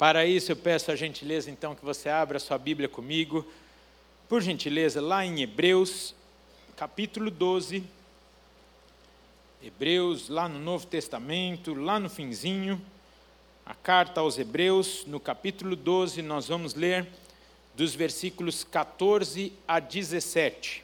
Para isso, eu peço a gentileza, então, que você abra sua Bíblia comigo, por gentileza, lá em Hebreus, capítulo 12. Hebreus, lá no Novo Testamento, lá no finzinho, a carta aos Hebreus, no capítulo 12, nós vamos ler dos versículos 14 a 17.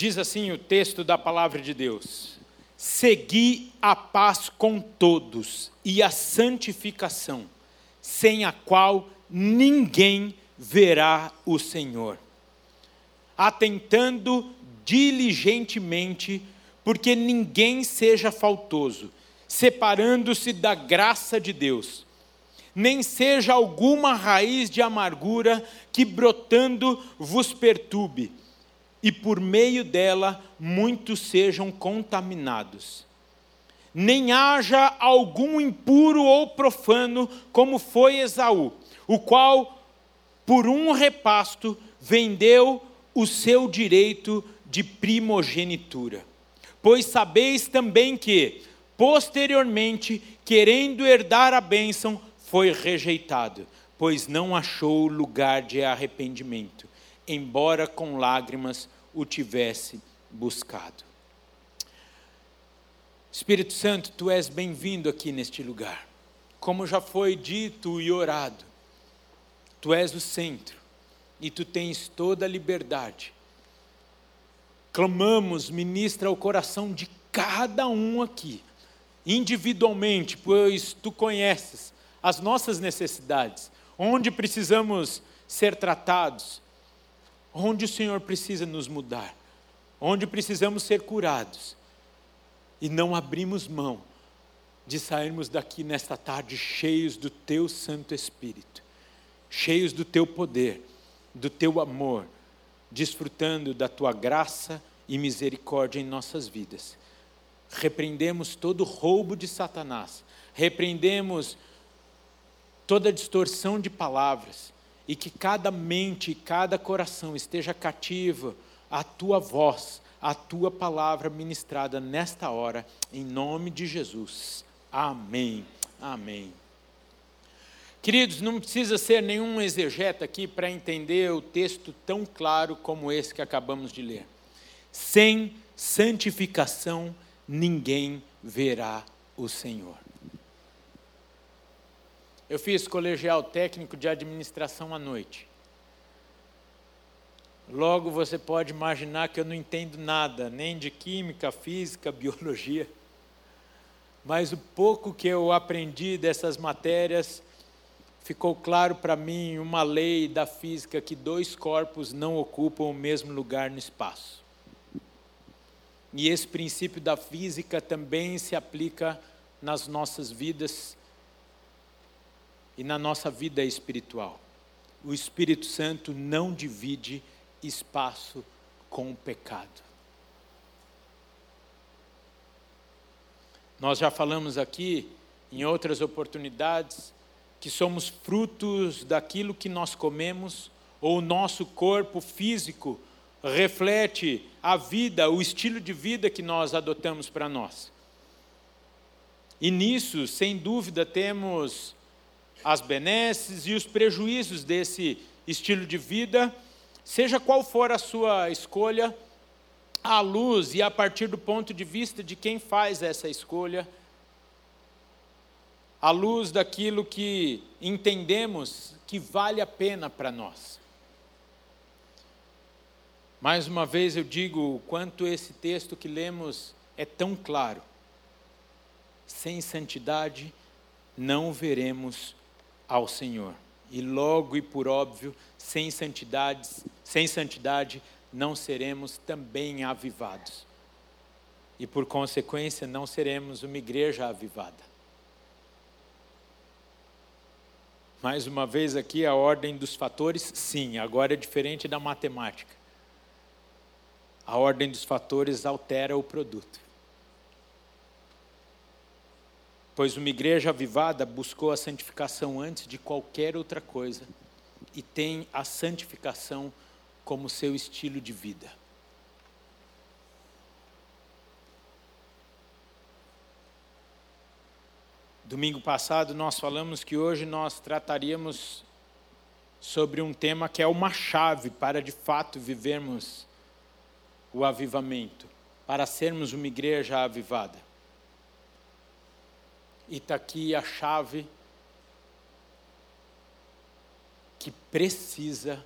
Diz assim o texto da palavra de Deus: Segui a paz com todos e a santificação, sem a qual ninguém verá o Senhor. Atentando diligentemente, porque ninguém seja faltoso, separando-se da graça de Deus, nem seja alguma raiz de amargura que brotando vos perturbe e por meio dela muitos sejam contaminados. Nem haja algum impuro ou profano, como foi Esaú, o qual, por um repasto, vendeu o seu direito de primogenitura. Pois sabeis também que, posteriormente, querendo herdar a bênção, foi rejeitado, pois não achou lugar de arrependimento embora com lágrimas o tivesse buscado. Espírito Santo, tu és bem-vindo aqui neste lugar. Como já foi dito e orado, tu és o centro e tu tens toda a liberdade. Clamamos, ministra o coração de cada um aqui, individualmente, pois tu conheces as nossas necessidades, onde precisamos ser tratados, onde o Senhor precisa nos mudar, onde precisamos ser curados, e não abrimos mão de sairmos daqui nesta tarde cheios do Teu Santo Espírito, cheios do Teu poder, do Teu amor, desfrutando da Tua graça e misericórdia em nossas vidas. Repreendemos todo roubo de Satanás, repreendemos toda distorção de palavras, e que cada mente, cada coração esteja cativo à tua voz, à tua palavra ministrada nesta hora, em nome de Jesus. Amém. Amém. Queridos, não precisa ser nenhum exegeta aqui para entender o texto tão claro como esse que acabamos de ler. Sem santificação, ninguém verá o Senhor. Eu fiz colegial técnico de administração à noite. Logo você pode imaginar que eu não entendo nada, nem de química, física, biologia. Mas o pouco que eu aprendi dessas matérias, ficou claro para mim uma lei da física que dois corpos não ocupam o mesmo lugar no espaço. E esse princípio da física também se aplica nas nossas vidas e na nossa vida espiritual. O Espírito Santo não divide espaço com o pecado. Nós já falamos aqui, em outras oportunidades, que somos frutos daquilo que nós comemos, ou o nosso corpo físico reflete a vida, o estilo de vida que nós adotamos para nós. E nisso, sem dúvida, temos as benesses e os prejuízos desse estilo de vida, seja qual for a sua escolha, à luz e a partir do ponto de vista de quem faz essa escolha, à luz daquilo que entendemos que vale a pena para nós. Mais uma vez eu digo o quanto esse texto que lemos é tão claro. Sem santidade não veremos ao Senhor. E logo e por óbvio, sem santidade, sem santidade não seremos também avivados. E por consequência, não seremos uma igreja avivada. Mais uma vez aqui a ordem dos fatores, sim, agora é diferente da matemática. A ordem dos fatores altera o produto. Pois uma igreja avivada buscou a santificação antes de qualquer outra coisa e tem a santificação como seu estilo de vida. Domingo passado nós falamos que hoje nós trataríamos sobre um tema que é uma chave para de fato vivermos o avivamento, para sermos uma igreja avivada. E está aqui a chave que precisa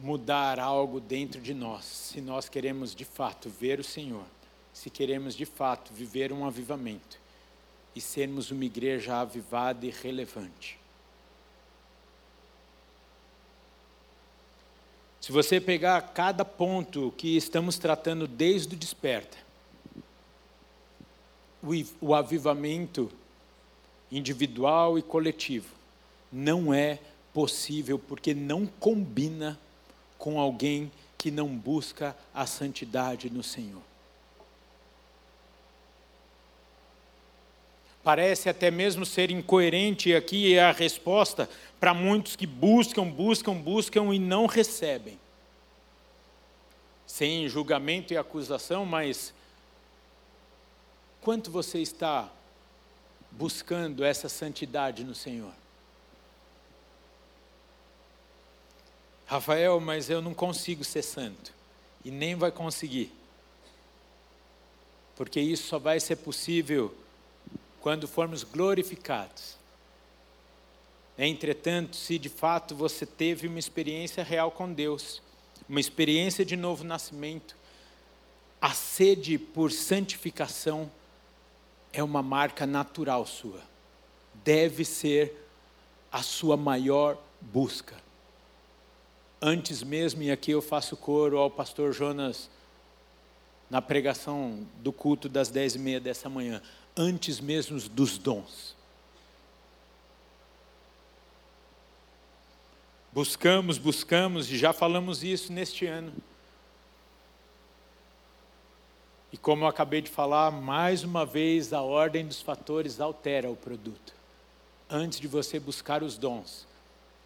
mudar algo dentro de nós, se nós queremos de fato ver o Senhor, se queremos de fato viver um avivamento e sermos uma igreja avivada e relevante. Se você pegar cada ponto que estamos tratando desde o desperta, o, avivamento individual e coletivo não é possível porque não combina com alguém que não busca a santidade no Senhor. Parece até mesmo ser incoerente aqui a resposta para muitos que buscam, buscam, buscam e não recebem. Sem julgamento e acusação, mas quanto você está buscando essa santidade no Senhor? Rafael, mas eu não consigo ser santo. E nem vai conseguir. Porque isso só vai ser possível quando formos glorificados. Entretanto, se de fato você teve uma experiência real com Deus, uma experiência de novo nascimento, a sede por santificação é uma marca natural sua. Deve ser a sua maior busca antes mesmo, e aqui eu faço coro ao pastor Jonas na pregação do culto das dez e meia dessa manhã, antes mesmo dos dons. Buscamos, buscamos, e já falamos isso neste ano. E como eu acabei de falar, mais uma vez a ordem dos fatores altera o produto. Antes de você buscar os dons,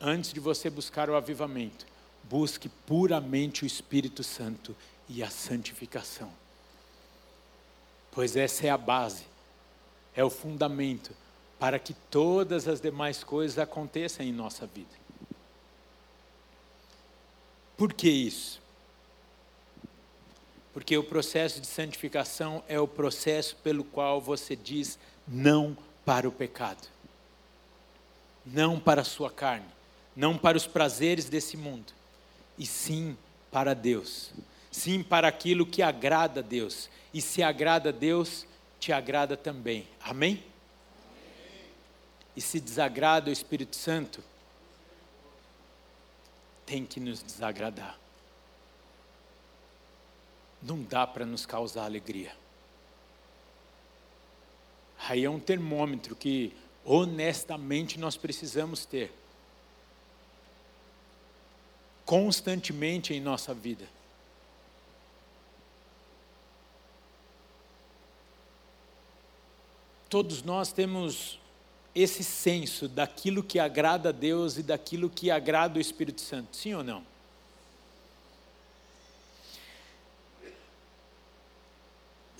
antes de você buscar o avivamento, busque puramente o Espírito Santo e a santificação. Pois essa é a base, é o fundamento para que todas as demais coisas aconteçam em nossa vida. Por que isso? Porque o processo de santificação é o processo pelo qual você diz não para o pecado, não para a sua carne, não para os prazeres desse mundo, e sim para Deus. Sim para aquilo que agrada a Deus. E se agrada a Deus, te agrada também. Amém? E se desagrada o Espírito Santo, tem que nos desagradar. Não dá para nos causar alegria. Aí é um termômetro que honestamente nós precisamos ter constantemente em nossa vida. Todos nós temos esse senso daquilo que agrada a Deus e daquilo que agrada o Espírito Santo, sim ou não?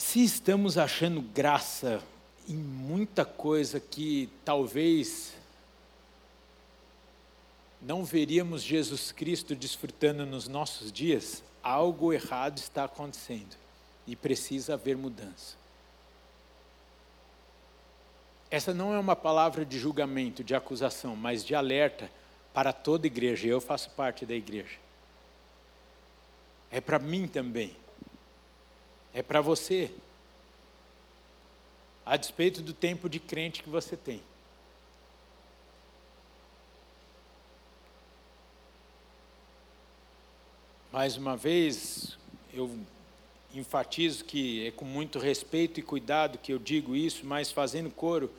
Se estamos achando graça em muita coisa que talvez não veríamos Jesus Cristo desfrutando nos nossos dias, algo errado está acontecendo e precisa haver mudança. Essa não é uma palavra de julgamento, de acusação, mas de alerta para toda igreja. Eu faço parte da igreja. É para mim também. É para você. A despeito do tempo de crente que você tem. Mais uma vez, eu enfatizo que é com muito respeito e cuidado que eu digo isso, mas fazendo coro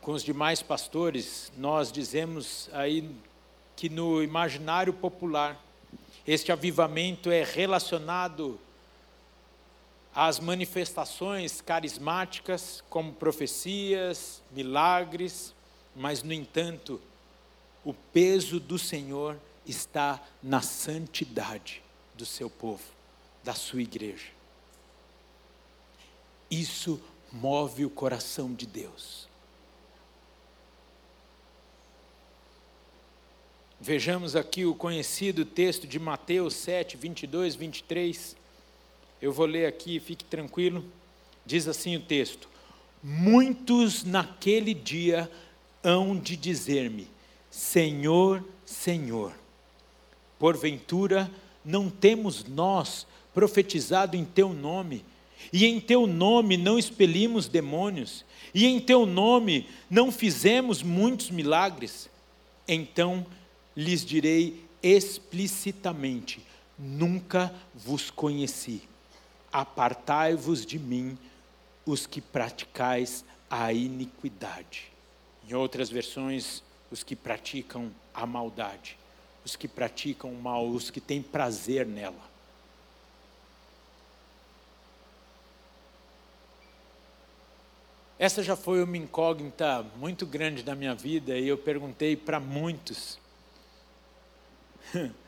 com os demais pastores, nós dizemos aí que no imaginário popular, este avivamento é relacionado às manifestações carismáticas, como profecias, milagres, mas, no entanto, o peso do Senhor está na santidade do seu povo, da sua igreja. Isso move o coração de Deus. Vejamos aqui o conhecido texto de Mateus 7, 22, 23. Eu vou ler aqui, fique tranquilo. Diz assim o texto: Muitos naquele dia hão de dizer-me: Senhor, Senhor, porventura não temos nós profetizado em teu nome, e em teu nome não expelimos demônios, e em teu nome não fizemos muitos milagres? Então lhes direi explicitamente: Nunca vos conheci. Apartai-vos de mim, os que praticais a iniquidade. Em outras versões, os que praticam a maldade, os que praticam o mal, os que têm prazer nela. Essa já foi uma incógnita muito grande da minha vida e eu perguntei para muitos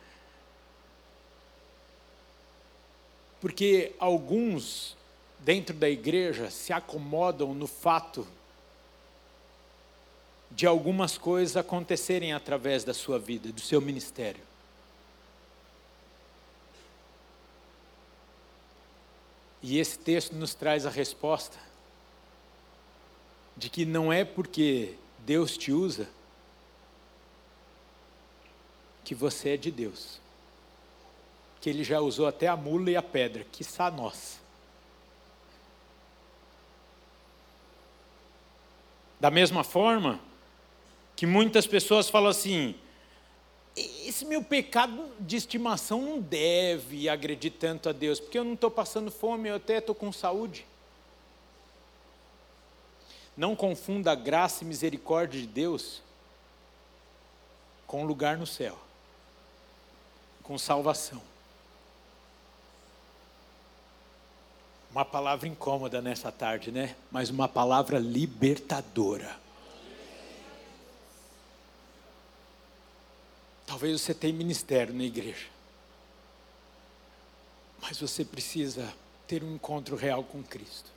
Porque alguns dentro da igreja se acomodam no fato de algumas coisas acontecerem através da sua vida, do seu ministério. E esse texto nos traz a resposta de que não é porque Deus te usa que você é de Deus. Que ele já usou até a mula e a pedra, que está nós. Da mesma forma que muitas pessoas falam assim: esse meu pecado de estimação não deve agredir tanto a Deus, porque eu não estou passando fome, eu até estou com saúde. Não confunda a graça e misericórdia de Deus com lugar no céu com salvação. Uma palavra incômoda nessa tarde, né? Mas uma palavra libertadora. Talvez você tenha ministério na igreja, mas você precisa ter um encontro real com Cristo.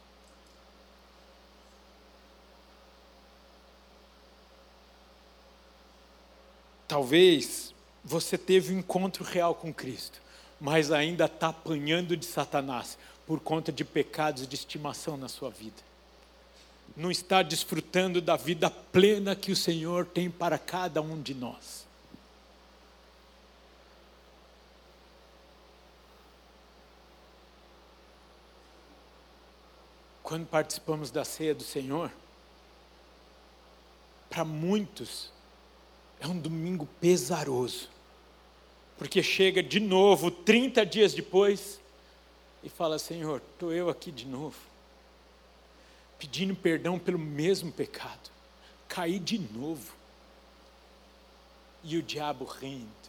Talvez você teve um encontro real com Cristo, mas ainda está apanhando de Satanás por conta de pecados de estimação na sua vida. Não está desfrutando da vida plena que o Senhor tem para cada um de nós. Quando participamos da ceia do Senhor, para muitos, é um domingo pesaroso, porque chega de novo 30 dias depois e fala: Senhor, estou eu aqui de novo, pedindo perdão pelo mesmo pecado, caí de novo, e o diabo rindo.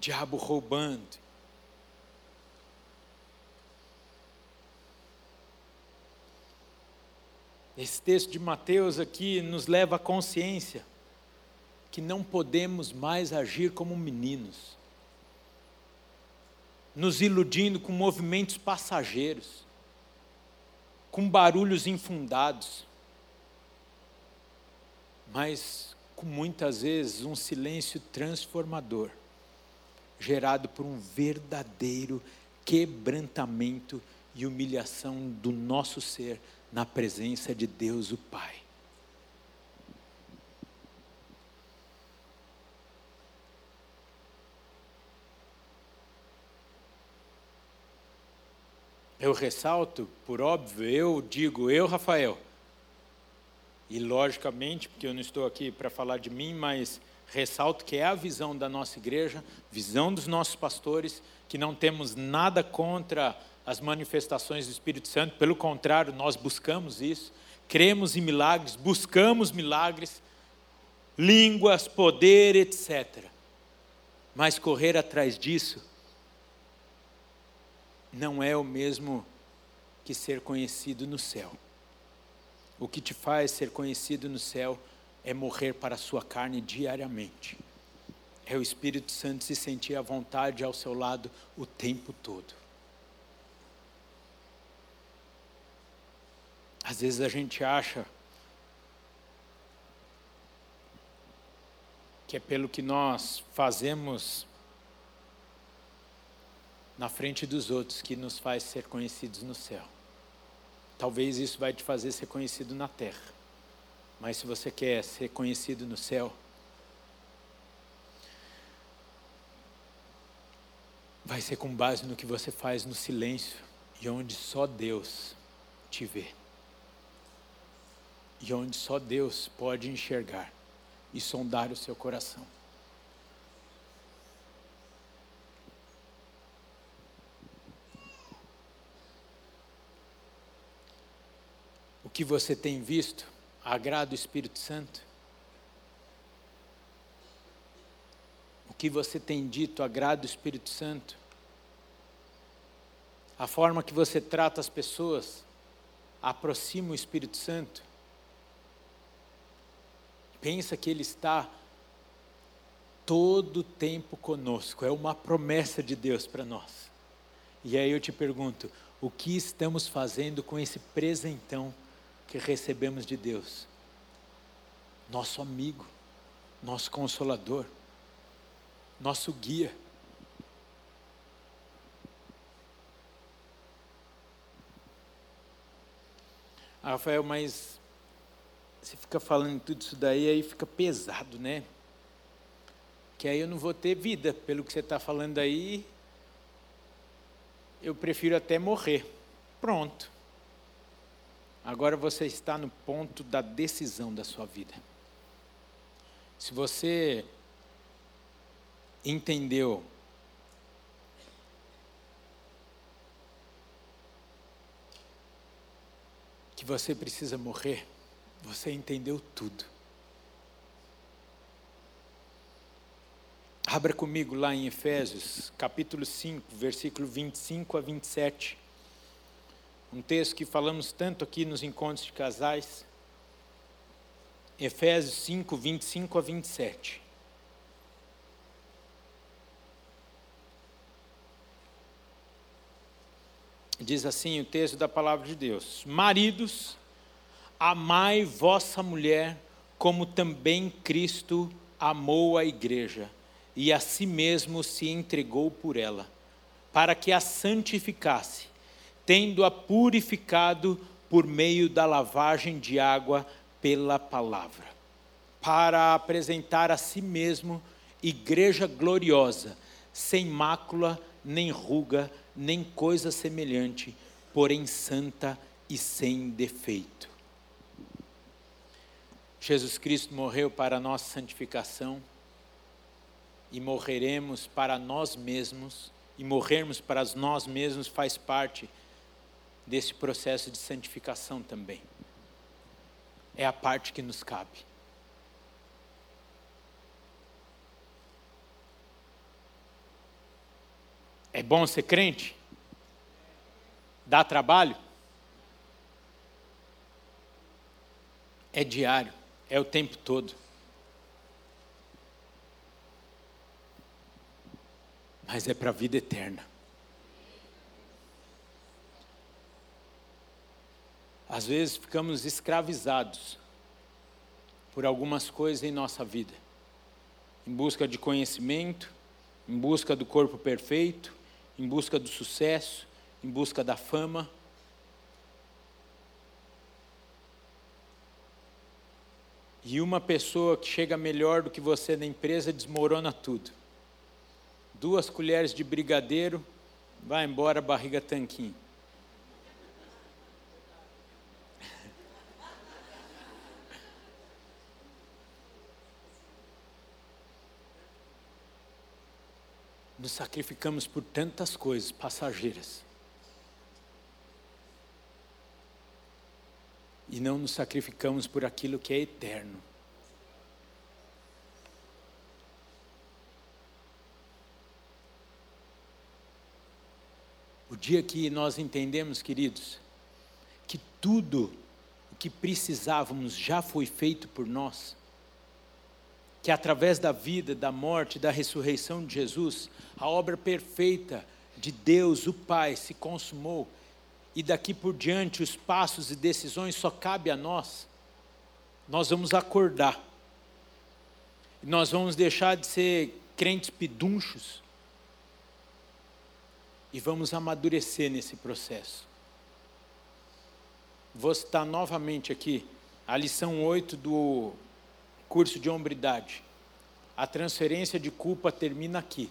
diabo roubando, Esse texto de Mateus aqui nos leva à consciência que não podemos mais agir como meninos, nos iludindo com movimentos passageiros, com barulhos infundados, mas com muitas vezes um silêncio transformador, gerado por um verdadeiro quebrantamento e humilhação do nosso ser na presença de Deus o Pai. Eu ressalto, por óbvio, eu digo, eu, Rafael, e logicamente, porque eu não estou aqui para falar de mim, mas ressalto que é a visão da nossa igreja, visão dos nossos pastores, que não temos nada contra as manifestações do Espírito Santo, pelo contrário, nós buscamos isso, cremos em milagres, buscamos milagres, línguas, poder, etc. Mas correr atrás disso não é o mesmo que ser conhecido no céu. O que te faz ser conhecido no céu é morrer para a sua carne diariamente. É o Espírito Santo se sentir à vontade ao seu lado o tempo todo. Às vezes a gente acha que é pelo que nós fazemos na frente dos outros que nos faz ser conhecidos no céu. Talvez isso vai te fazer ser conhecido na terra. Mas se você quer ser conhecido no céu, vai ser com base no que você faz no silêncio e onde só Deus te vê. E onde só Deus pode enxergar e sondar o seu coração. O que você tem visto agrada o Espírito Santo? O que você tem dito agrada o Espírito Santo? A forma que você trata as pessoas aproxima o Espírito Santo? Pensa que Ele está todo o tempo conosco, é uma promessa de Deus para nós. E aí eu te pergunto: o que estamos fazendo com esse presentão que recebemos de Deus. Nosso amigo, nosso consolador, nosso guia. Ah, Rafael, mas você fica falando tudo isso daí, aí fica pesado, né? Que aí eu não vou ter vida, pelo que você está falando aí, eu prefiro até morrer. Pronto. Agora você está no ponto da decisão da sua vida. Se você entendeu que você precisa morrer, você entendeu tudo. Abra comigo lá em Efésios, capítulo 5, versículo 25 a 27 um texto que falamos tanto aqui nos encontros de casais, Efésios 5, 25 a 27. Diz assim o texto da palavra de Deus: Maridos, amai vossa mulher, como também Cristo amou a igreja, e a si mesmo se entregou por ela, para que a santificasse tendo-a purificado por meio da lavagem de água pela palavra, para apresentar a si mesmo igreja gloriosa, sem mácula, nem ruga, nem coisa semelhante, porém santa e sem defeito. Jesus Cristo morreu para a nossa santificação e morreremos para nós mesmos, e morrermos para nós mesmos faz parte desse processo de santificação também. É a parte que nos cabe. É bom ser crente? Dá trabalho? É diário, é o tempo todo. Mas é para a vida eterna. Às vezes ficamos escravizados por algumas coisas em nossa vida, em busca de conhecimento, em busca do corpo perfeito, em busca do sucesso, em busca da fama. E uma pessoa que chega melhor do que você na empresa desmorona tudo. Duas colheres de brigadeiro, vai embora barriga tanquinho. nos sacrificamos por tantas coisas passageiras. E não nos sacrificamos por aquilo que é eterno. O dia que nós entendemos, queridos, que tudo o que precisávamos já foi feito por nós, que através da vida, da morte, da ressurreição de Jesus, a obra perfeita de Deus, o Pai, se consumou, e daqui por diante os passos e decisões só cabe a nós. Nós vamos acordar. Nós vamos deixar de ser crentes pedunchos e vamos amadurecer nesse processo. Vou citar novamente aqui a lição 8 do curso de hombridade. A transferência de culpa termina aqui.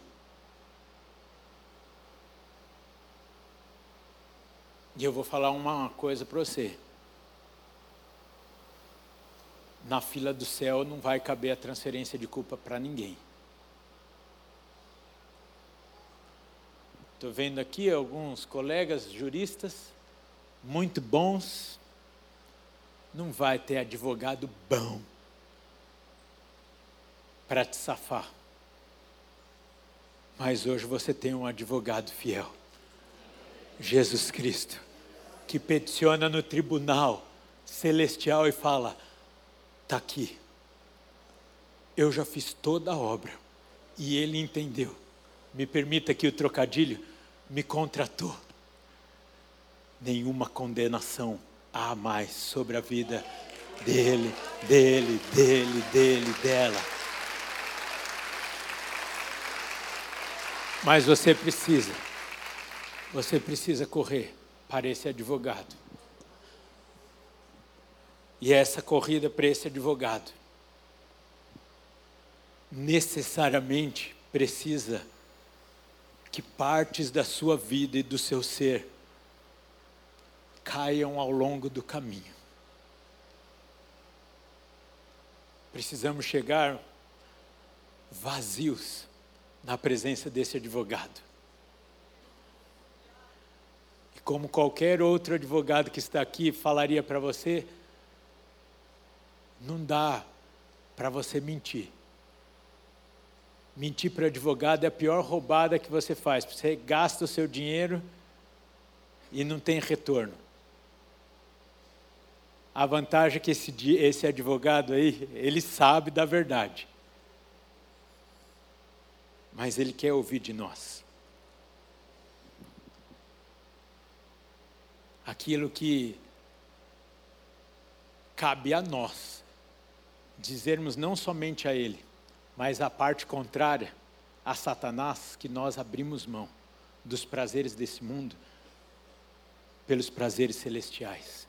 E eu vou falar uma coisa para você. Na fila do céu não vai caber a transferência de culpa para ninguém. Estou vendo aqui alguns colegas juristas, muito bons. Não vai ter advogado bom para te safar. Mas hoje você tem um advogado fiel, Jesus Cristo, que peticiona no tribunal celestial e fala: está aqui, eu já fiz toda a obra e ele entendeu. Me permita aqui o trocadilho, me contratou. Nenhuma condenação há mais sobre a vida dele, dele, dele, dele, dela. Mas você precisa, você precisa correr para esse advogado. E essa corrida para esse advogado necessariamente precisa que partes da sua vida e do seu ser caiam ao longo do caminho. Precisamos chegar vazios na presença desse advogado. E como qualquer outro advogado que está aqui falaria para você, não dá para você mentir. Mentir para advogado é a pior roubada que você faz. Você gasta o seu dinheiro e não tem retorno. A vantagem é que esse, esse advogado aí, ele sabe da verdade. Mas ele quer ouvir de nós. Aquilo que cabe a nós dizermos não somente a ele, mas a parte contrária a Satanás, que nós abrimos mão dos prazeres desse mundo pelos prazeres celestiais.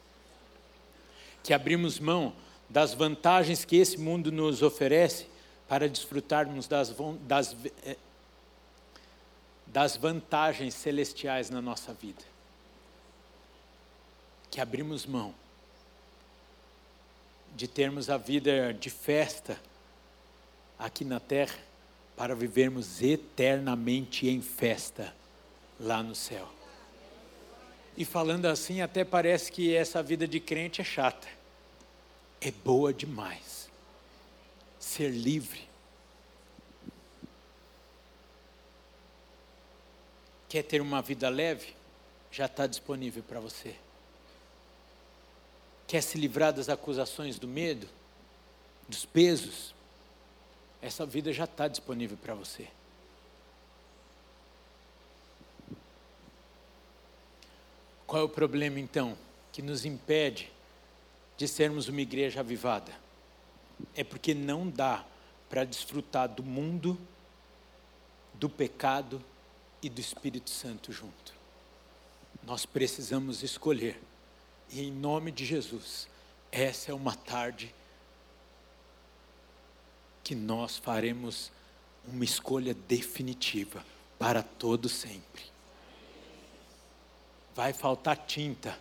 Que abrimos mão das vantagens que esse mundo nos oferece para desfrutarmos das, das, eh, das vantagens celestiais na nossa vida. Que abrimos mão de termos a vida de festa aqui na terra para vivermos eternamente em festa lá no céu. E falando assim, até parece que essa vida de crente é chata. É boa demais. Ser livre. Quer ter uma vida leve? Já está disponível para você. Quer se livrar das acusações do medo, dos pesos? essa vida já está disponível para você. Qual é o problema então que nos impede de sermos uma igreja avivada? É porque não dá para desfrutar do mundo, do pecado e do Espírito Santo junto. Nós precisamos escolher. E em nome de Jesus, essa é uma tarde que nós faremos uma escolha definitiva para todo sempre. Vai faltar tinta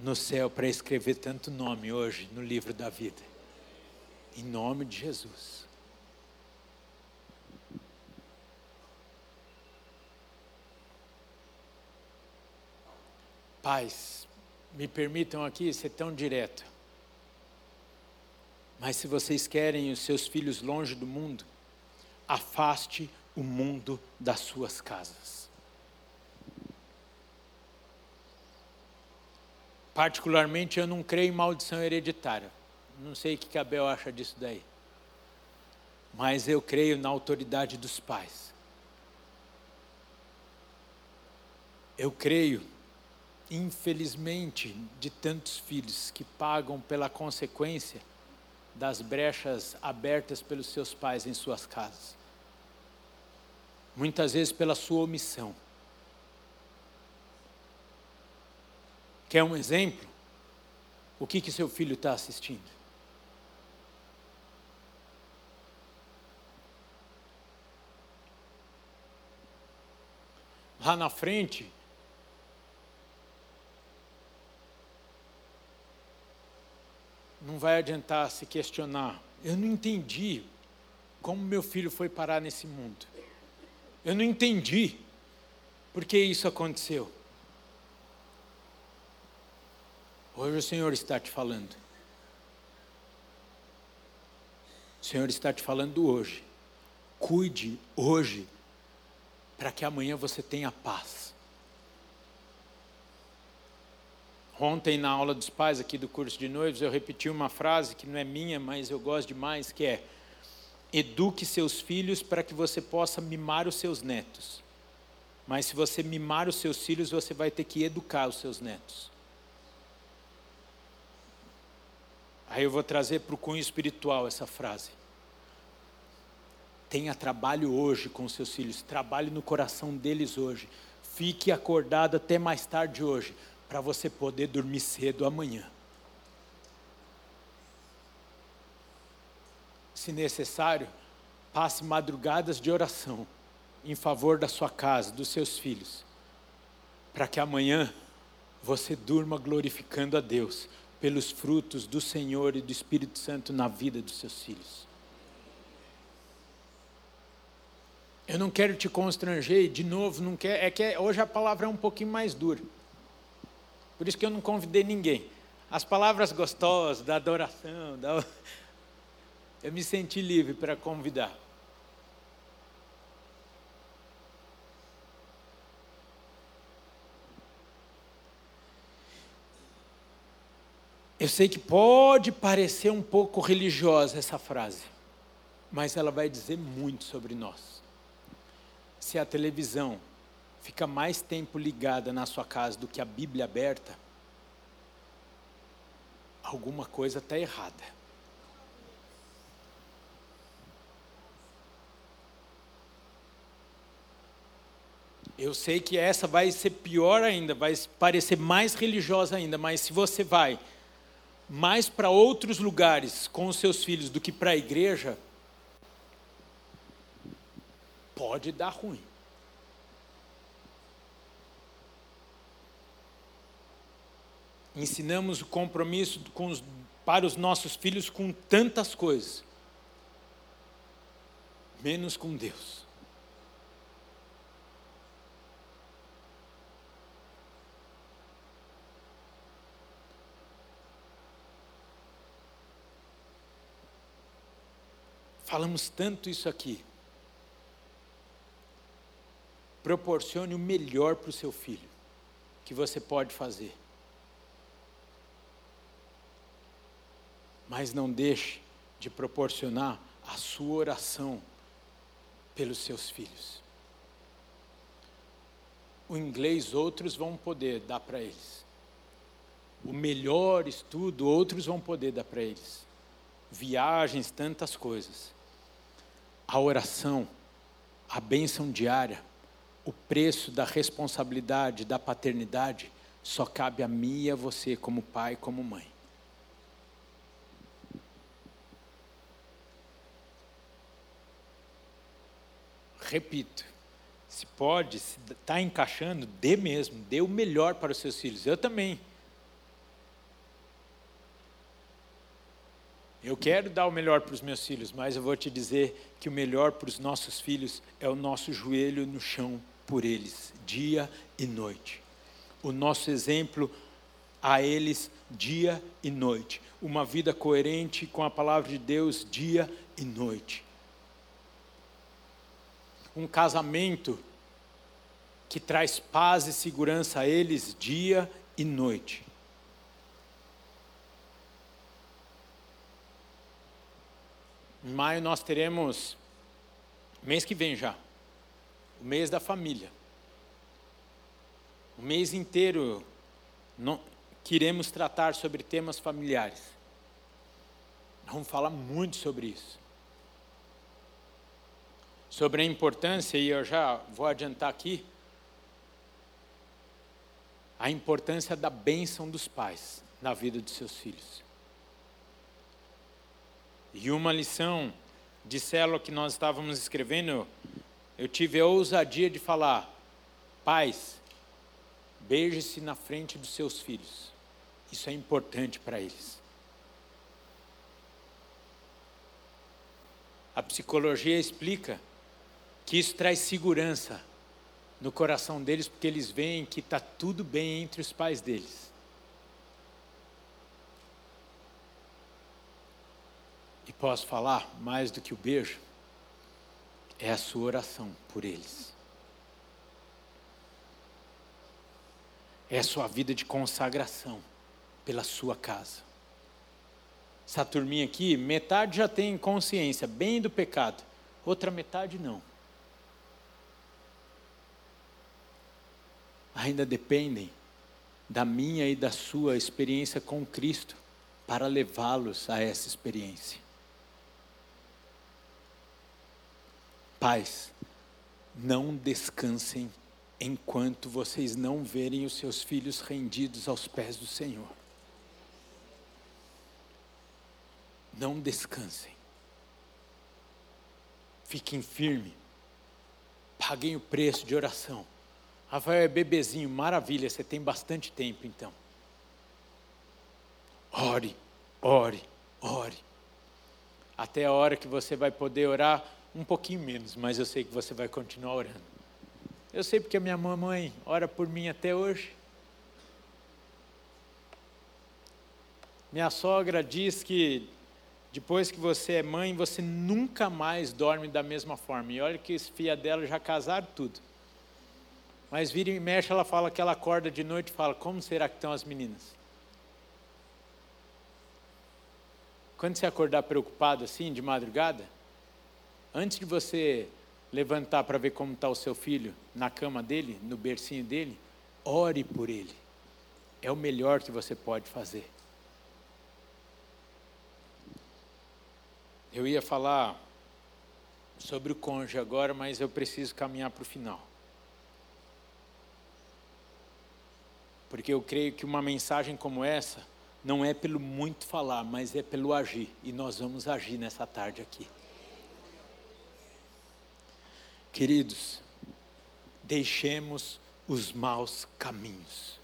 no céu para escrever tanto nome hoje no livro da vida. Em nome de Jesus. Pais, me permitam aqui ser tão direto. Mas se vocês querem os seus filhos longe do mundo, afaste o mundo das suas casas. Particularmente, eu não creio em maldição hereditária. Não sei o que Abel acha disso daí. Mas eu creio na autoridade dos pais. Eu creio infelizmente, de tantos filhos que pagam pela consequência das brechas abertas pelos seus pais em suas casas. Muitas vezes pela sua omissão. Quer um exemplo? O que, que seu filho está assistindo? Lá na frente, não vai adiantar se questionar. Eu não entendi como meu filho foi parar nesse mundo. Eu não entendi por que isso aconteceu. Hoje o Senhor está te falando. O Senhor está te falando hoje. Cuide hoje, para que amanhã você tenha paz. Ontem, na aula dos pais aqui do curso de noivos, eu repeti uma frase que não é minha, mas eu gosto demais, que é: Eduque seus filhos para que você possa mimar os seus netos. Mas se você mimar os seus filhos, você vai ter que educar os seus netos. Aí eu vou trazer para o cunho espiritual essa frase. Tenha trabalho hoje com seus filhos, trabalhe no coração deles hoje. Fique acordado até mais tarde hoje, para você poder dormir cedo amanhã. Se necessário, passe madrugadas de oração em favor da sua casa, dos seus filhos, para que amanhã você durma glorificando a Deus, pelos frutos do Senhor e do Espírito Santo na vida dos seus filhos. Eu não quero te constranger, de novo, não quer, é que hoje a palavra é um pouquinho mais dura. Por isso que eu não convidei ninguém. As palavras gostosas, da adoração, da... eu me senti livre para convidar. Eu sei que pode parecer um pouco religiosa essa frase, mas ela vai dizer muito sobre nós. Se a televisão fica mais tempo ligada na sua casa do que a Bíblia aberta, alguma coisa está errada. Eu sei que essa vai ser pior ainda, vai parecer mais religiosa ainda, mas se você vai mais para outros lugares com os seus filhos do que para a igreja, pode dar ruim. Ensinamos o compromisso os, para os nossos filhos com tantas coisas, menos com Deus. Falamos tanto isso aqui. Proporcione o melhor para o seu filho que você pode fazer. Mas não deixe de proporcionar a sua oração pelos seus filhos. O inglês outros vão poder dar para eles. O melhor estudo outros vão poder dar para eles. Viagens, tantas coisas a oração, a bênção diária, o preço da responsabilidade da paternidade só cabe a mim e a você, como pai, como mãe. Repito, se pode, se está encaixando, dê mesmo, dê o melhor para os seus filhos. Eu também. Eu quero dar o melhor para os meus filhos, mas eu vou te dizer que o melhor para os nossos filhos é o nosso joelho no chão por eles, dia e noite. O nosso exemplo a eles, dia e noite. Uma vida coerente com a palavra de Deus, dia e noite um casamento que traz paz e segurança a eles dia e noite. Em maio nós teremos, mês que vem já, o mês da família. O mês inteiro não, tratar sobre temas familiares. Vamos falar muito sobre isso. Sobre a importância, e eu já vou adiantar aqui, a importância da bênção dos pais na vida dos seus filhos. E uma lição de célula que nós estávamos escrevendo, eu tive a ousadia de falar: pais, beije-se na frente dos seus filhos. Isso é importante para eles. A psicologia explica que isso traz segurança no coração deles, porque eles veem que está tudo bem entre os pais deles. E posso falar mais do que o beijo? É a sua oração por eles. É a sua vida de consagração pela sua casa. Essa turminha aqui, metade já tem consciência bem do pecado, outra metade não. Ainda dependem da minha e da sua experiência com Cristo para levá-los a essa experiência. Pais, não descansem enquanto vocês não verem os seus filhos rendidos aos pés do Senhor. Não descansem. Fiquem firmes. Paguem o preço de oração. Rafael é bebezinho, maravilha, você tem bastante tempo então. Ore, ore, ore. Até a hora que você vai poder orar um pouquinho menos, mas eu sei que você vai continuar orando. Eu sei porque a minha mamãe ora por mim até hoje. Minha sogra diz que depois que você é mãe, você nunca mais dorme da mesma forma. E olha que os filha dela já casaram tudo. Mas vira e mexe, ela fala que ela acorda de noite e fala: Como será que estão as meninas? Quando você acordar preocupado assim, de madrugada, Antes de você levantar para ver como está o seu filho na cama dele, no bercinho dele, ore por ele. É o melhor que você pode fazer. Eu ia falar sobre o cônjuge agora, mas eu preciso caminhar para o final. Porque eu creio que uma mensagem como essa não é pelo muito falar, mas é pelo agir. E nós vamos agir nessa tarde aqui. Queridos, deixemos os maus caminhos.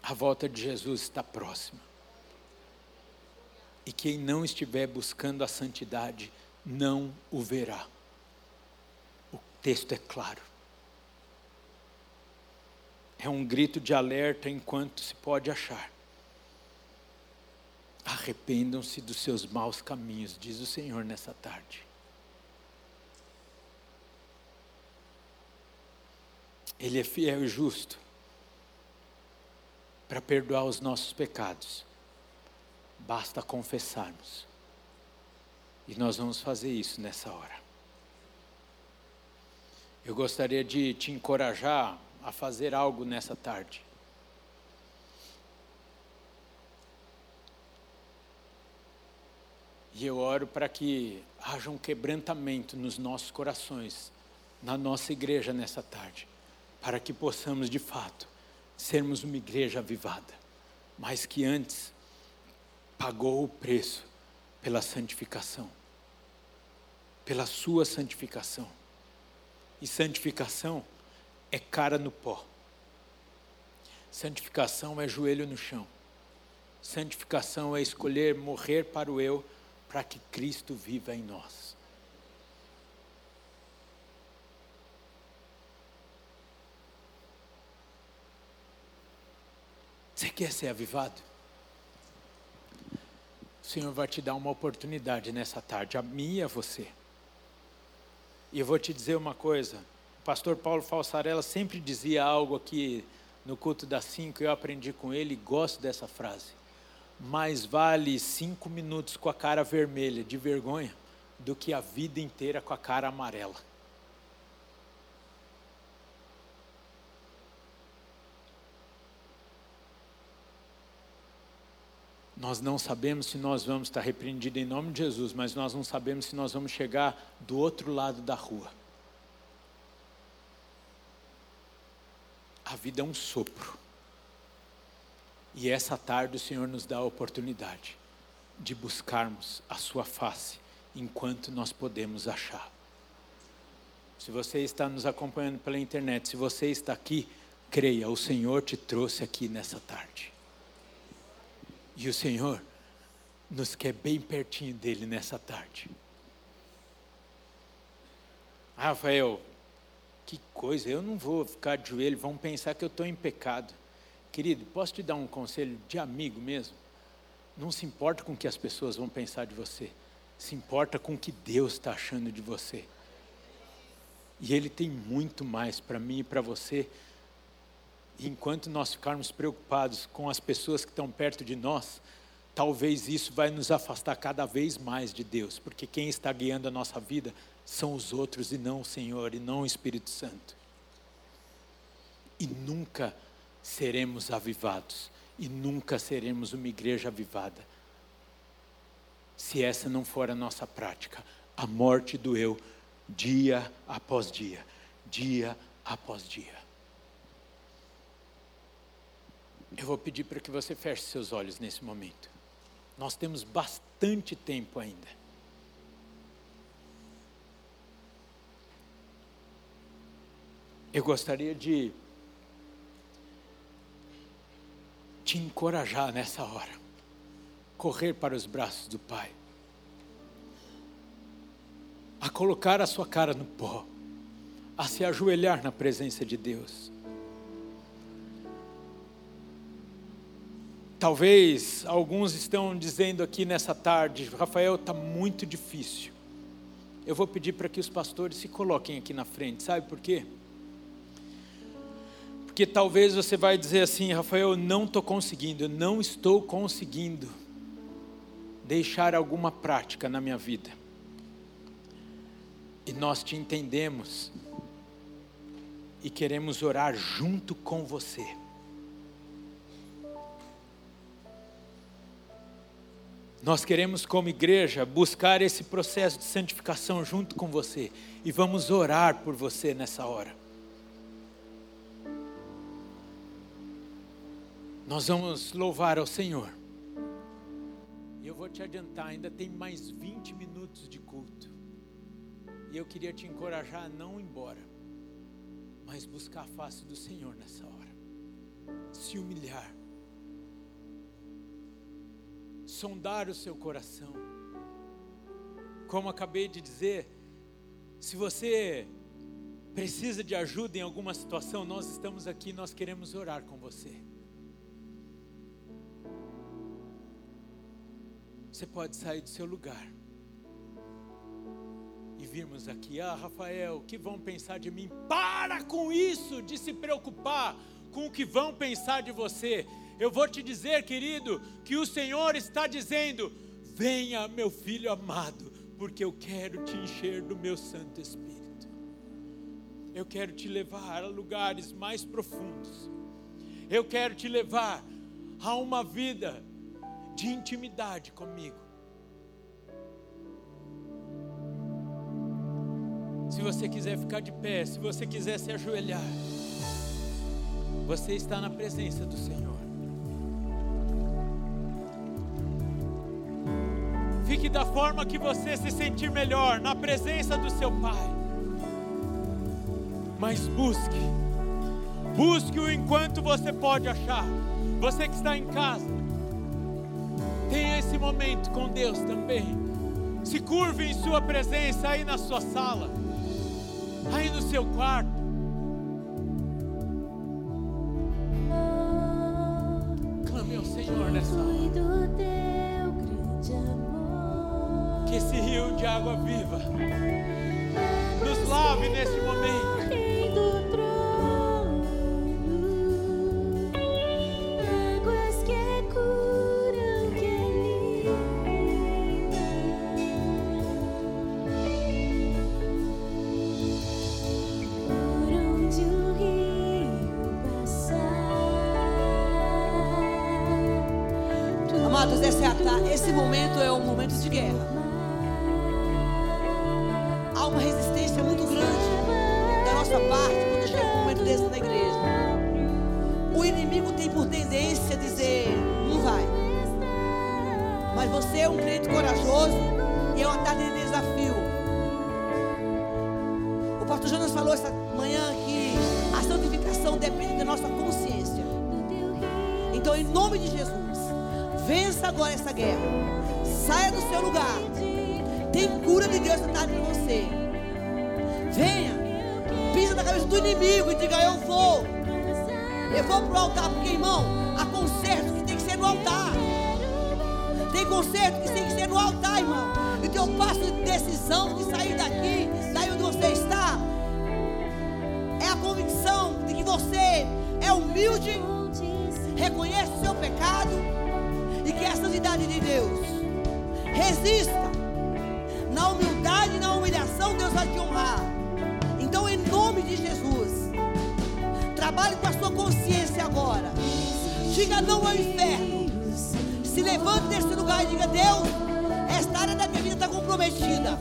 A volta de Jesus está próxima. E quem não estiver buscando a santidade, não o verá. O texto é claro. É um grito de alerta enquanto se pode achar. Arrependam-se dos seus maus caminhos, diz o Senhor nessa tarde. Ele é fiel e justo para perdoar os nossos pecados. Basta confessarmos. E nós vamos fazer isso nessa hora. Eu gostaria de te encorajar a fazer algo nessa tarde. E eu oro para que haja um quebrantamento nos nossos corações, na nossa igreja nessa tarde para que possamos de fato sermos uma igreja avivada, mas que antes pagou o preço pela santificação, pela sua santificação. E santificação é cara no pó. Santificação é joelho no chão. Santificação é escolher morrer para o eu, para que Cristo viva em nós. Você quer ser avivado? O Senhor vai te dar uma oportunidade nessa tarde, a mim e a você. E eu vou te dizer uma coisa: pastor Paulo Falsarella sempre dizia algo aqui no culto das cinco, eu aprendi com ele e gosto dessa frase. mais vale cinco minutos com a cara vermelha de vergonha do que a vida inteira com a cara amarela. Nós não sabemos se nós vamos estar repreendidos em nome de Jesus, mas nós não sabemos se nós vamos chegar do outro lado da rua. A vida é um sopro. E essa tarde o Senhor nos dá a oportunidade de buscarmos a Sua face enquanto nós podemos achar. Se você está nos acompanhando pela internet, se você está aqui, creia, o Senhor te trouxe aqui nessa tarde. E o Senhor nos quer bem pertinho dele nessa tarde. Rafael, que coisa, eu não vou ficar de joelho, vão pensar que eu estou em pecado. Querido, posso te dar um conselho de amigo mesmo? Não se importa com o que as pessoas vão pensar de você, se importa com o que Deus está achando de você. E Ele tem muito mais para mim e para você enquanto nós ficarmos preocupados com as pessoas que estão perto de nós, talvez isso vai nos afastar cada vez mais de Deus, porque quem está guiando a nossa vida são os outros e não o Senhor e não o Espírito Santo. E nunca seremos avivados, e nunca seremos uma igreja avivada, se essa não for a nossa prática. A morte doeu dia após dia, dia após dia. Eu vou pedir para que você feche seus olhos nesse momento. Nós temos bastante tempo ainda. Eu gostaria de te encorajar nessa hora, correr para os braços do Pai, a colocar a sua cara no pó, a se ajoelhar na presença de Deus Talvez alguns estão dizendo aqui nessa tarde, Rafael, está muito difícil. Eu vou pedir para que os pastores se coloquem aqui na frente, sabe por quê? Porque talvez você vai dizer assim, Rafael, eu não estou conseguindo, eu não estou conseguindo deixar alguma prática na minha vida. E nós te entendemos e queremos orar junto com você. Nós queremos, como igreja, buscar esse processo de santificação junto com você e vamos orar por você nessa hora. Nós vamos louvar ao Senhor. E eu vou te adiantar, ainda tem mais 20 minutos de culto. E eu queria te encorajar a não ir embora, mas buscar a face do Senhor nessa hora. Se humilhar sondar o seu coração. Como acabei de dizer, se você precisa de ajuda em alguma situação, nós estamos aqui, nós queremos orar com você. Você pode sair do seu lugar e virmos aqui, ah, Rafael, o que vão pensar de mim? Para com isso de se preocupar com o que vão pensar de você. Eu vou te dizer, querido, que o Senhor está dizendo: Venha, meu filho amado, porque eu quero te encher do meu Santo Espírito. Eu quero te levar a lugares mais profundos. Eu quero te levar a uma vida de intimidade comigo. Se você quiser ficar de pé, se você quiser se ajoelhar, você está na presença do Senhor. Da forma que você se sentir melhor, na presença do seu Pai. Mas busque, busque-o enquanto você pode achar. Você que está em casa, tenha esse momento com Deus também. Se curve em Sua presença aí na sua sala, aí no seu quarto. Agora essa guerra. Saia do seu lugar. Tem cura de Deus tarde em você. Venha, pisa na cabeça do inimigo e diga: Eu vou. Eu vou para o altar, porque irmão, há concerto que tem que ser no altar. Tem concerto que tem que ser no altar, irmão. E teu passo de decisão de sair daqui, daí onde você está, é a convicção de que você é humilde, reconhece o seu pecado e que é a santidade de Deus. Resista. Na humildade e na humilhação, Deus vai te honrar. Então, em nome de Jesus. Trabalhe com a sua consciência agora. Diga não ao inferno. Se levante desse lugar e diga: Deus, esta área da minha vida está comprometida.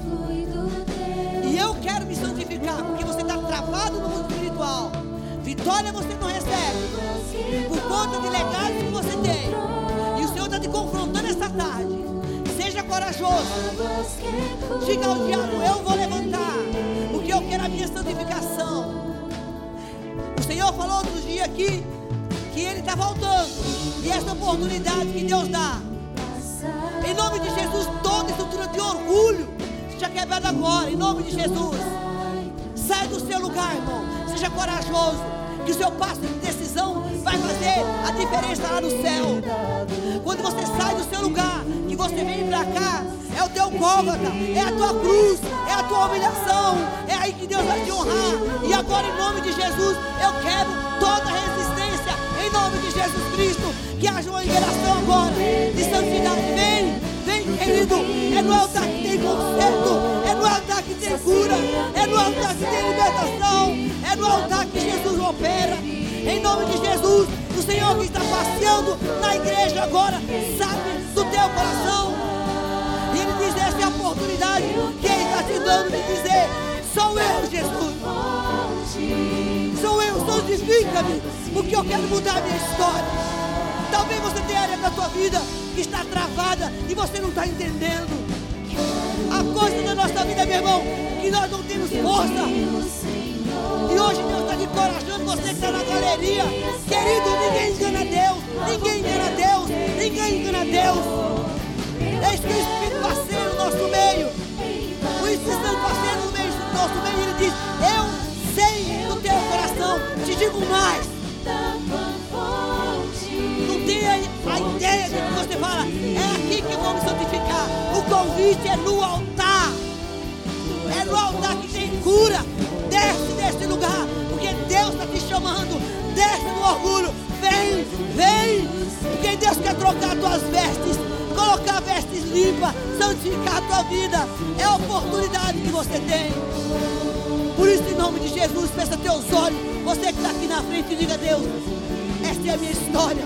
E eu quero me santificar, porque você está travado no mundo espiritual. Vitória você não recebe por conta de legados que você tem. Confrontando esta tarde. Seja corajoso. Diga ao diabo: Eu vou levantar, porque eu quero a minha santificação. O Senhor falou outro dia aqui que Ele está voltando. E essa oportunidade que Deus dá. Em nome de Jesus, toda estrutura de orgulho seja quebrada agora. Em nome de Jesus. Sai do seu lugar, irmão. Seja corajoso. Que o seu passo decisão vai fazer a diferença lá no céu. Quando você sai do seu lugar, que você vem para cá, é o teu cóvata, é a tua cruz, é a tua humilhação, é aí que Deus vai te honrar. E agora, em nome de Jesus, eu quero toda resistência, em nome de Jesus Cristo, que haja uma liberação agora de santidade. Vem, vem, querido, é no altar que tem conserto, é no altar que tem cura, é no altar que tem libertação, é no altar que Jesus opera. Em nome de Jesus, o Senhor que está passeando na igreja agora, sabe do teu coração. E Ele diz: essa é a oportunidade que Ele está te dando de dizer: sou eu, Jesus. Sou eu, santifica-me, porque eu quero mudar a minha história. Talvez você tenha área da tua vida que está travada e você não está entendendo. A coisa da nossa vida, meu irmão, que nós não temos força. E hoje Deus está encorajando você que está na galeria. Querido, ninguém engana Deus. Ninguém engana Deus. Ninguém engana Deus. Eis que o Espírito passeia no nosso meio. O Espírito Santo passeia no meio do nosso meio. Ele diz: Eu sei do teu coração. Te digo mais. A ideia de que você fala, é aqui que vou me santificar. O convite é no altar. É no altar que tem cura. Desce desse lugar, porque Deus está te chamando. Desce no orgulho. Vem, vem. Porque Deus quer trocar tuas vestes, colocar vestes limpas, santificar a tua vida. É a oportunidade que você tem. Por isso, em nome de Jesus, fecha teus olhos. Você que está aqui na frente, diga a Deus: esta é a minha história,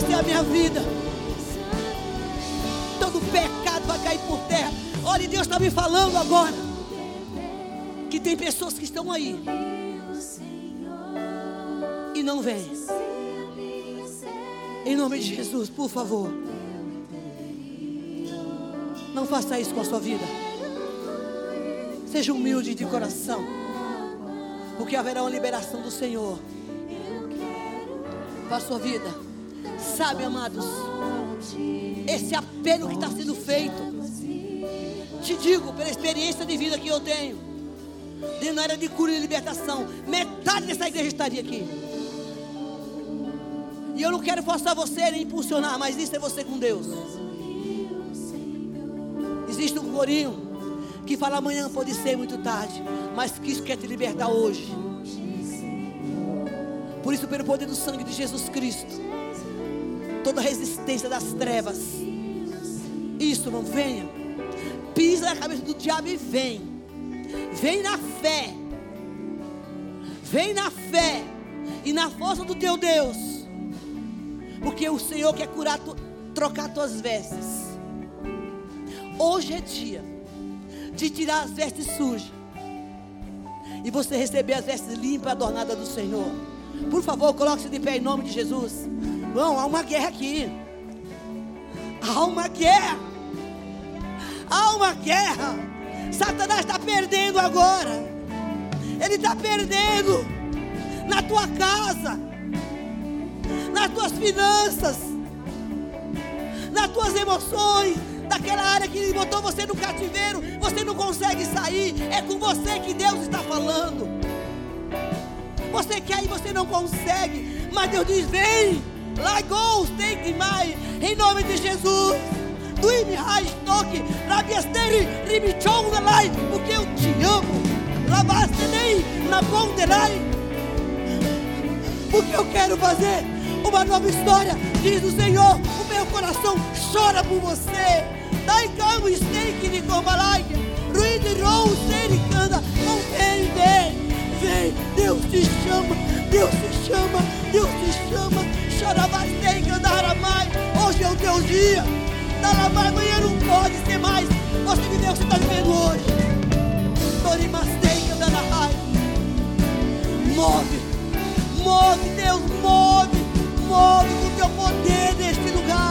esta é a minha vida. Todo pecado vai cair por terra. Olha, Deus está me falando agora que tem pessoas que estão aí e não vêm. Em nome de Jesus, por favor. Não faça isso com a sua vida. Seja humilde de coração. Porque haverá uma liberação do Senhor para a sua vida. Sabe, amados, esse apelo que está sendo feito, te digo, pela experiência de vida que eu tenho, dentro da área de cura e libertação, metade dessa igreja estaria aqui. E eu não quero forçar você nem impulsionar, mas isso é você com Deus. Existe um corinho que fala amanhã pode ser muito tarde, mas que isso quer te libertar hoje. Por isso, pelo poder do sangue de Jesus Cristo, toda resistência das trevas, isso não venha, pisa na cabeça do diabo e vem, vem na fé, vem na fé e na força do teu Deus, porque o Senhor quer curar tu, trocar tuas vestes. Hoje é dia de tirar as vestes sujas e você receber as vestes limpas e adornadas do Senhor. Por favor, coloque-se de pé em nome de Jesus. Não, há uma guerra aqui. Há uma guerra. Há uma guerra. Satanás está perdendo agora. Ele está perdendo na tua casa, nas tuas finanças, nas tuas emoções, daquela área que botou você no cativeiro, você não consegue sair. É com você que Deus está falando. Você quer e você não consegue, mas Deus diz: vem, lá goes, take my, em nome de Jesus. Duime toque, rabiasteri, rimichon lai, porque eu te amo. Lavastenei, na ponderai, porque eu quero fazer uma nova história, diz o Senhor. O meu coração chora por você. Dai camo steak de comalaia. Ruído rou canda. Não vem, vem, vem. Deus te chama, Deus te chama, Deus te chama. Choravastei candaramai. Hoje é o teu dia. Dalamai, amanhã não pode ser mais. Você viveu o que você está vivendo hoje. Dorimastei candarai. Move, move, Deus, move, move com teu poder neste lugar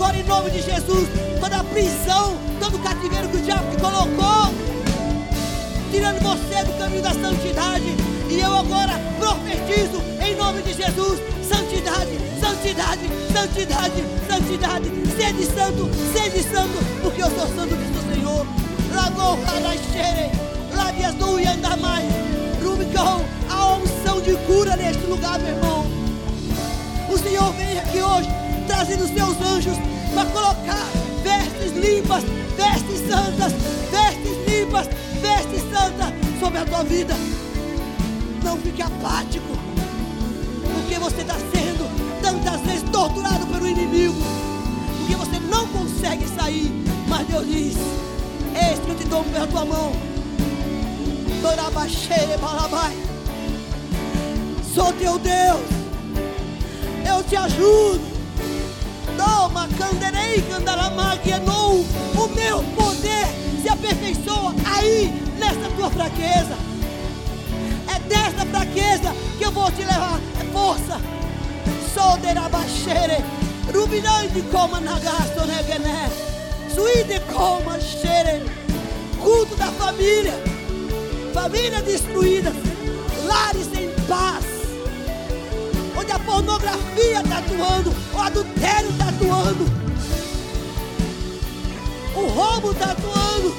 agora em nome de Jesus toda a prisão, todo o cativeiro que o diabo te colocou, tirando você do caminho da santidade. E eu agora profetizo em nome de Jesus: santidade, santidade, santidade, santidade. Sede santo, sede santo, porque eu sou santo, diz o Senhor. Haraxere, Labias do Yandamai, Rubicão, a unção de cura neste lugar, meu irmão. O Senhor vem aqui hoje, trazendo os seus anjos para colocar vestes limpas, vestes santas, vestes limpas, vestes santas sobre a tua vida. Não fique apático. Porque você está sendo tantas vezes torturado pelo inimigo. Porque você não consegue sair. Mas Deus diz: Eis que eu te dou pela tua mão. Dorabaxere balabai. Sou teu Deus. Eu te ajudo. Toma, canderei, candaramaguenou. O meu poder se aperfeiçoa aí, nessa tua fraqueza desta fraqueza que eu vou te levar. É força. Soderabaxere. Rubinande coma nagasto negené. Suíde coma xere. Culto da família. Família destruída. Lares sem paz. A pornografia está atuando. O adultério está atuando. O roubo está atuando.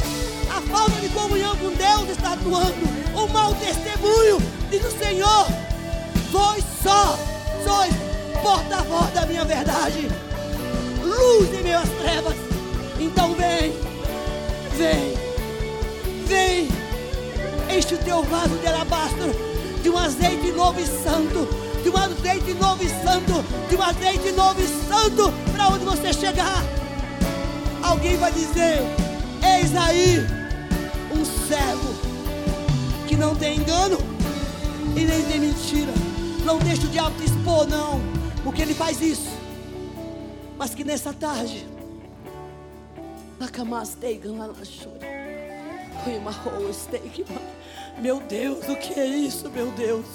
A falta de comunhão com Deus está atuando o mau testemunho, diz o Senhor, vós só sois porta-voz da minha verdade, luz em minhas trevas. Então vem, vem, vem, enche o teu vaso de alabastro de um azeite novo e santo, de um azeite novo e santo, de um azeite novo e santo, para onde você chegar. Alguém vai dizer: Eis aí um servo que não tem engano e nem tem mentira. Não deixe o diabo te expor, não, porque ele faz isso. Mas que nessa tarde, meu Deus, o que é isso, meu Deus?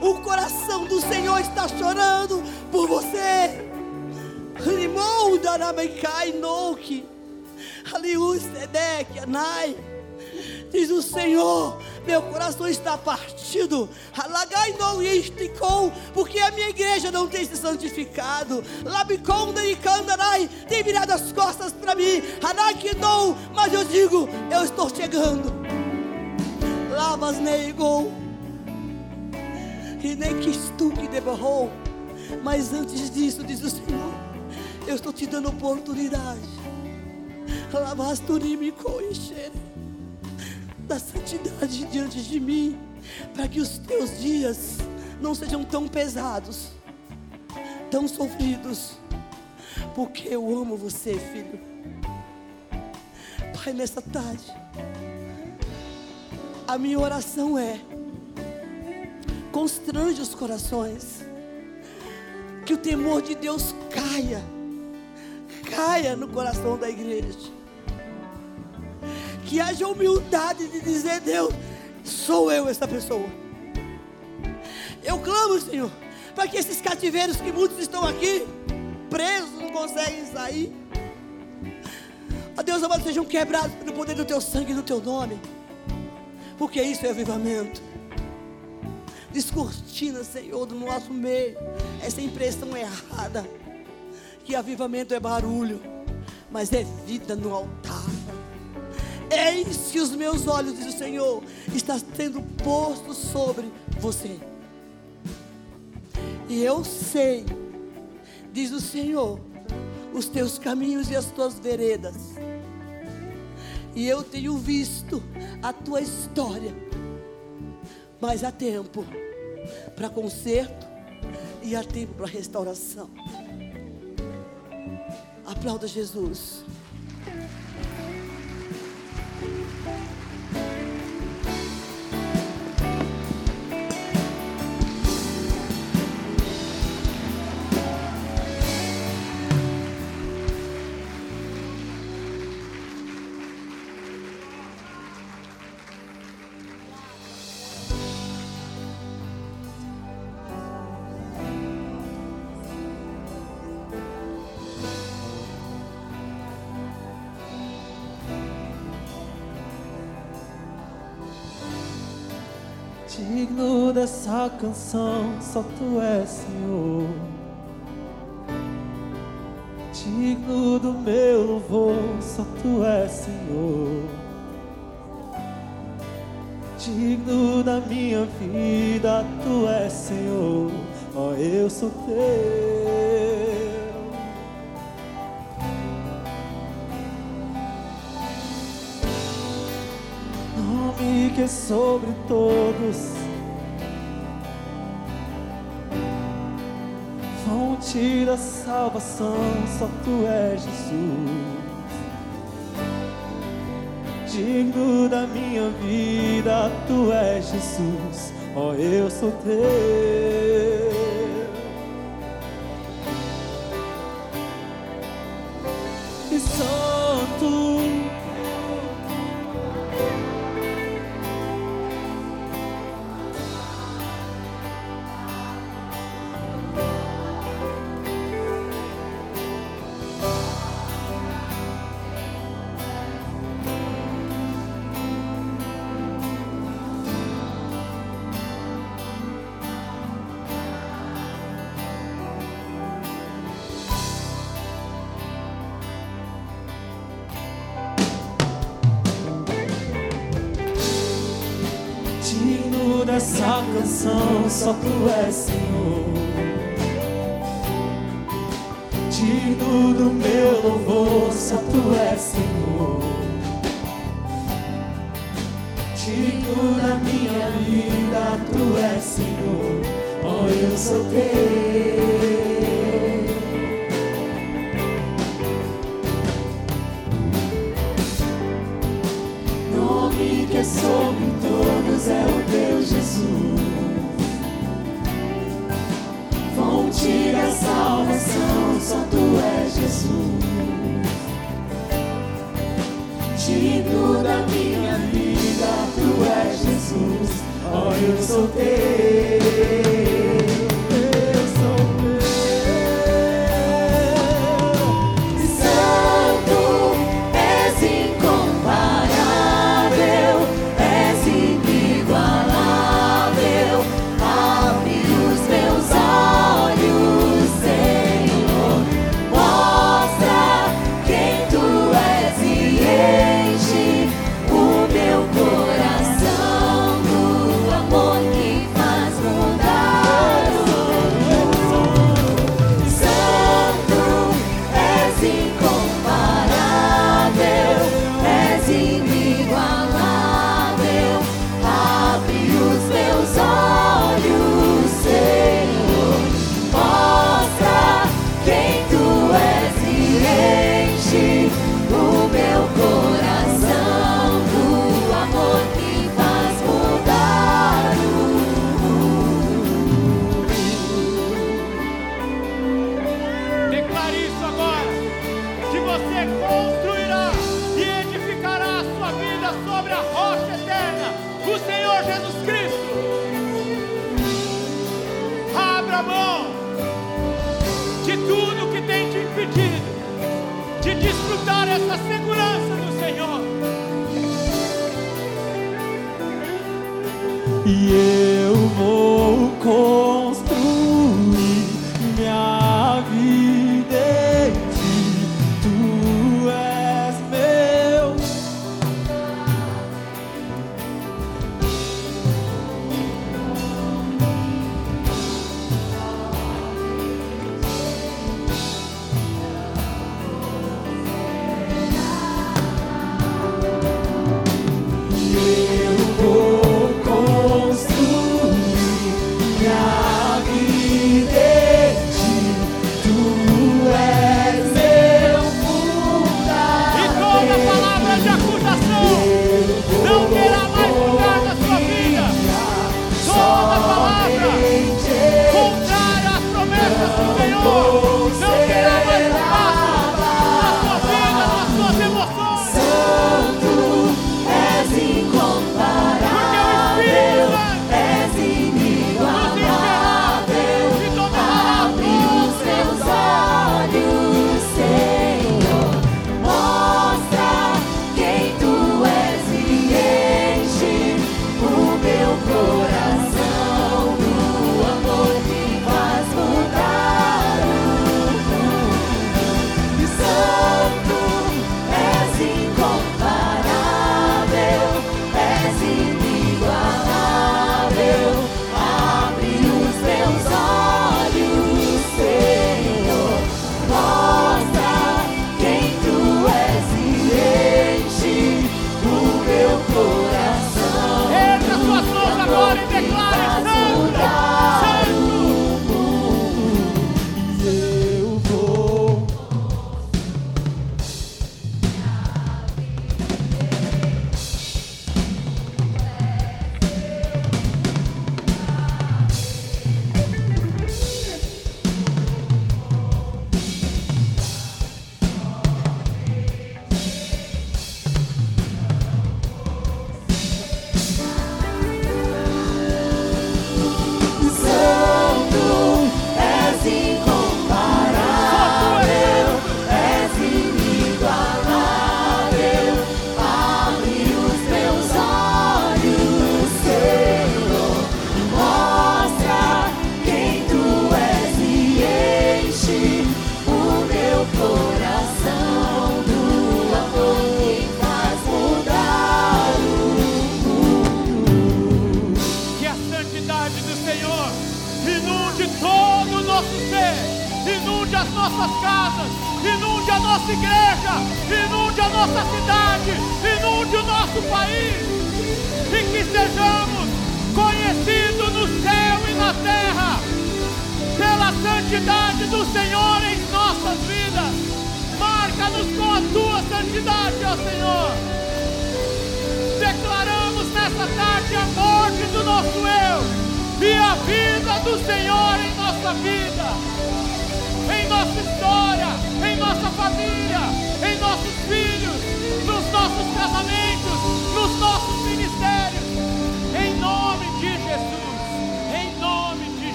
O coração do Senhor está chorando por você. Diz o Senhor, meu coração está partido. Alagai não esticou, porque a minha igreja não tem se santificado. Labiconda e candarai tem virado as costas para mim. Hanakinou, mas eu digo, eu estou chegando. Lavas negou. E nem que estuque deborrou. Mas antes disso, diz o Senhor, eu estou te dando oportunidade da santidade diante de mim, para que os teus dias não sejam tão pesados, tão sofridos, porque eu amo você, filho. Pai, nessa tarde, a minha oração é: constrange os corações, que o temor de Deus caia, caia no coração da igreja, que haja humildade de dizer: Deus, sou eu essa pessoa. Eu clamo, Senhor, para que esses cativeiros que muitos estão aqui, presos, não conseguem sair. Ó Deus amado, sejam quebrados pelo poder do teu sangue e do teu nome. Porque isso é avivamento. Descortina, Senhor, do nosso meio. Essa impressão errada. Que avivamento é barulho. Mas é vida no altar. Eis que os meus olhos, diz o Senhor, está sendo posto sobre você. E eu sei, diz o Senhor, os teus caminhos e as tuas veredas. E eu tenho visto a tua história. Mas há tempo para conserto e há tempo para restauração. Aplauda Jesus. Dessa canção, só tu és, Senhor. Digno do meu louvor, só tu és, Senhor. Digno da minha vida, tu és, Senhor. Ó, eu sou teu. Que é sobre todos. Fonte da salvação, só tu és Jesus. Digno da minha vida, tu és Jesus. Ó, eu sou teu. Só tu és Senhor. Digno do meu louvor, só tu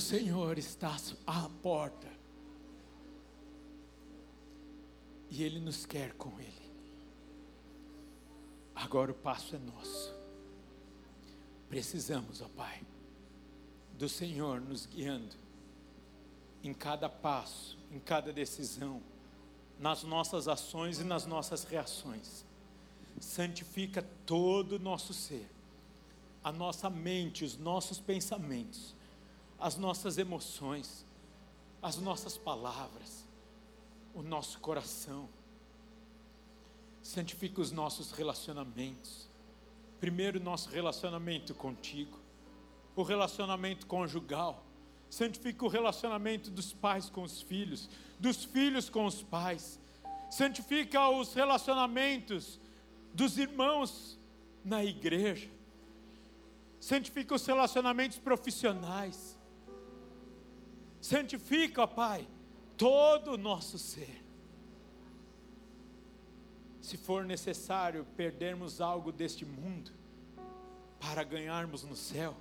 o Senhor está à porta. E Ele nos quer com Ele. Agora o passo é nosso. Precisamos, ó Pai, do Senhor nos guiando em cada passo, em cada decisão, nas nossas ações e nas nossas reações. Santifica todo o nosso ser, a nossa mente, os nossos pensamentos as nossas emoções, as nossas palavras, o nosso coração. Santifica os nossos relacionamentos. Primeiro, nosso relacionamento contigo, o relacionamento conjugal. Santifica o relacionamento dos pais com os filhos, dos filhos com os pais. Santifica os relacionamentos dos irmãos na igreja santifica os relacionamentos profissionais, santifica, Pai, todo o nosso ser. Se for necessário perdermos algo deste mundo para ganharmos no céu,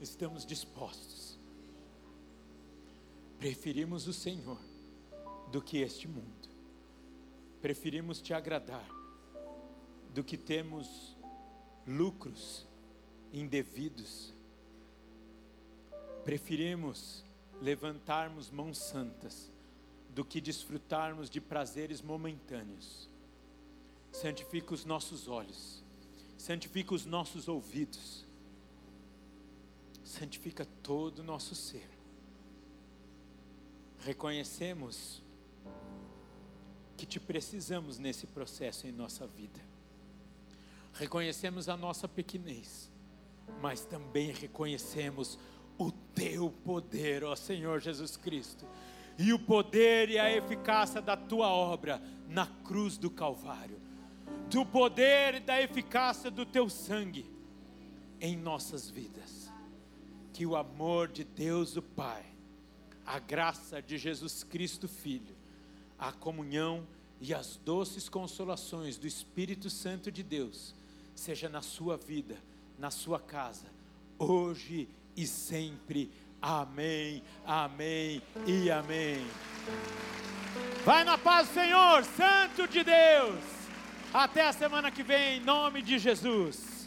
estamos dispostos. Preferimos o Senhor do que este mundo. Preferimos te agradar do que temos lucros indevidos. Preferimos levantarmos mãos santas do que desfrutarmos de prazeres momentâneos. Santifica os nossos olhos, santifica os nossos ouvidos, santifica todo o nosso ser. Reconhecemos que te precisamos nesse processo em nossa vida. Reconhecemos a nossa pequenez, mas também reconhecemos teu poder, ó Senhor Jesus Cristo, e o poder e a eficácia da tua obra na cruz do Calvário, do poder e da eficácia do teu sangue em nossas vidas. Que o amor de Deus o Pai, a graça de Jesus Cristo Filho, a comunhão e as doces consolações do Espírito Santo de Deus, seja na sua vida, na sua casa, hoje e sempre. Amém, amém e amém. Vai na paz Senhor, Santo de Deus. Até a semana que vem, em nome de Jesus.